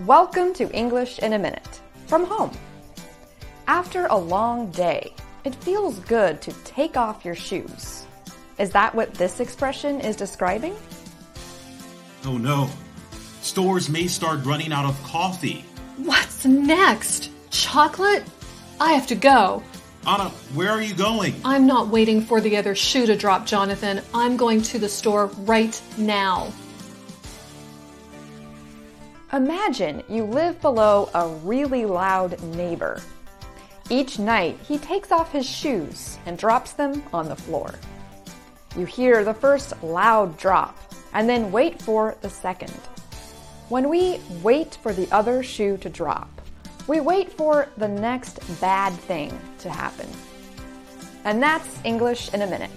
Welcome to English in a Minute from home. After a long day, it feels good to take off your shoes. Is that what this expression is describing? Oh no. Stores may start running out of coffee. What's next? Chocolate? I have to go. Anna, where are you going? I'm not waiting for the other shoe to drop, Jonathan. I'm going to the store right now. Imagine you live below a really loud neighbor. Each night, he takes off his shoes and drops them on the floor. You hear the first loud drop and then wait for the second. When we wait for the other shoe to drop, we wait for the next bad thing to happen. And that's English in a minute.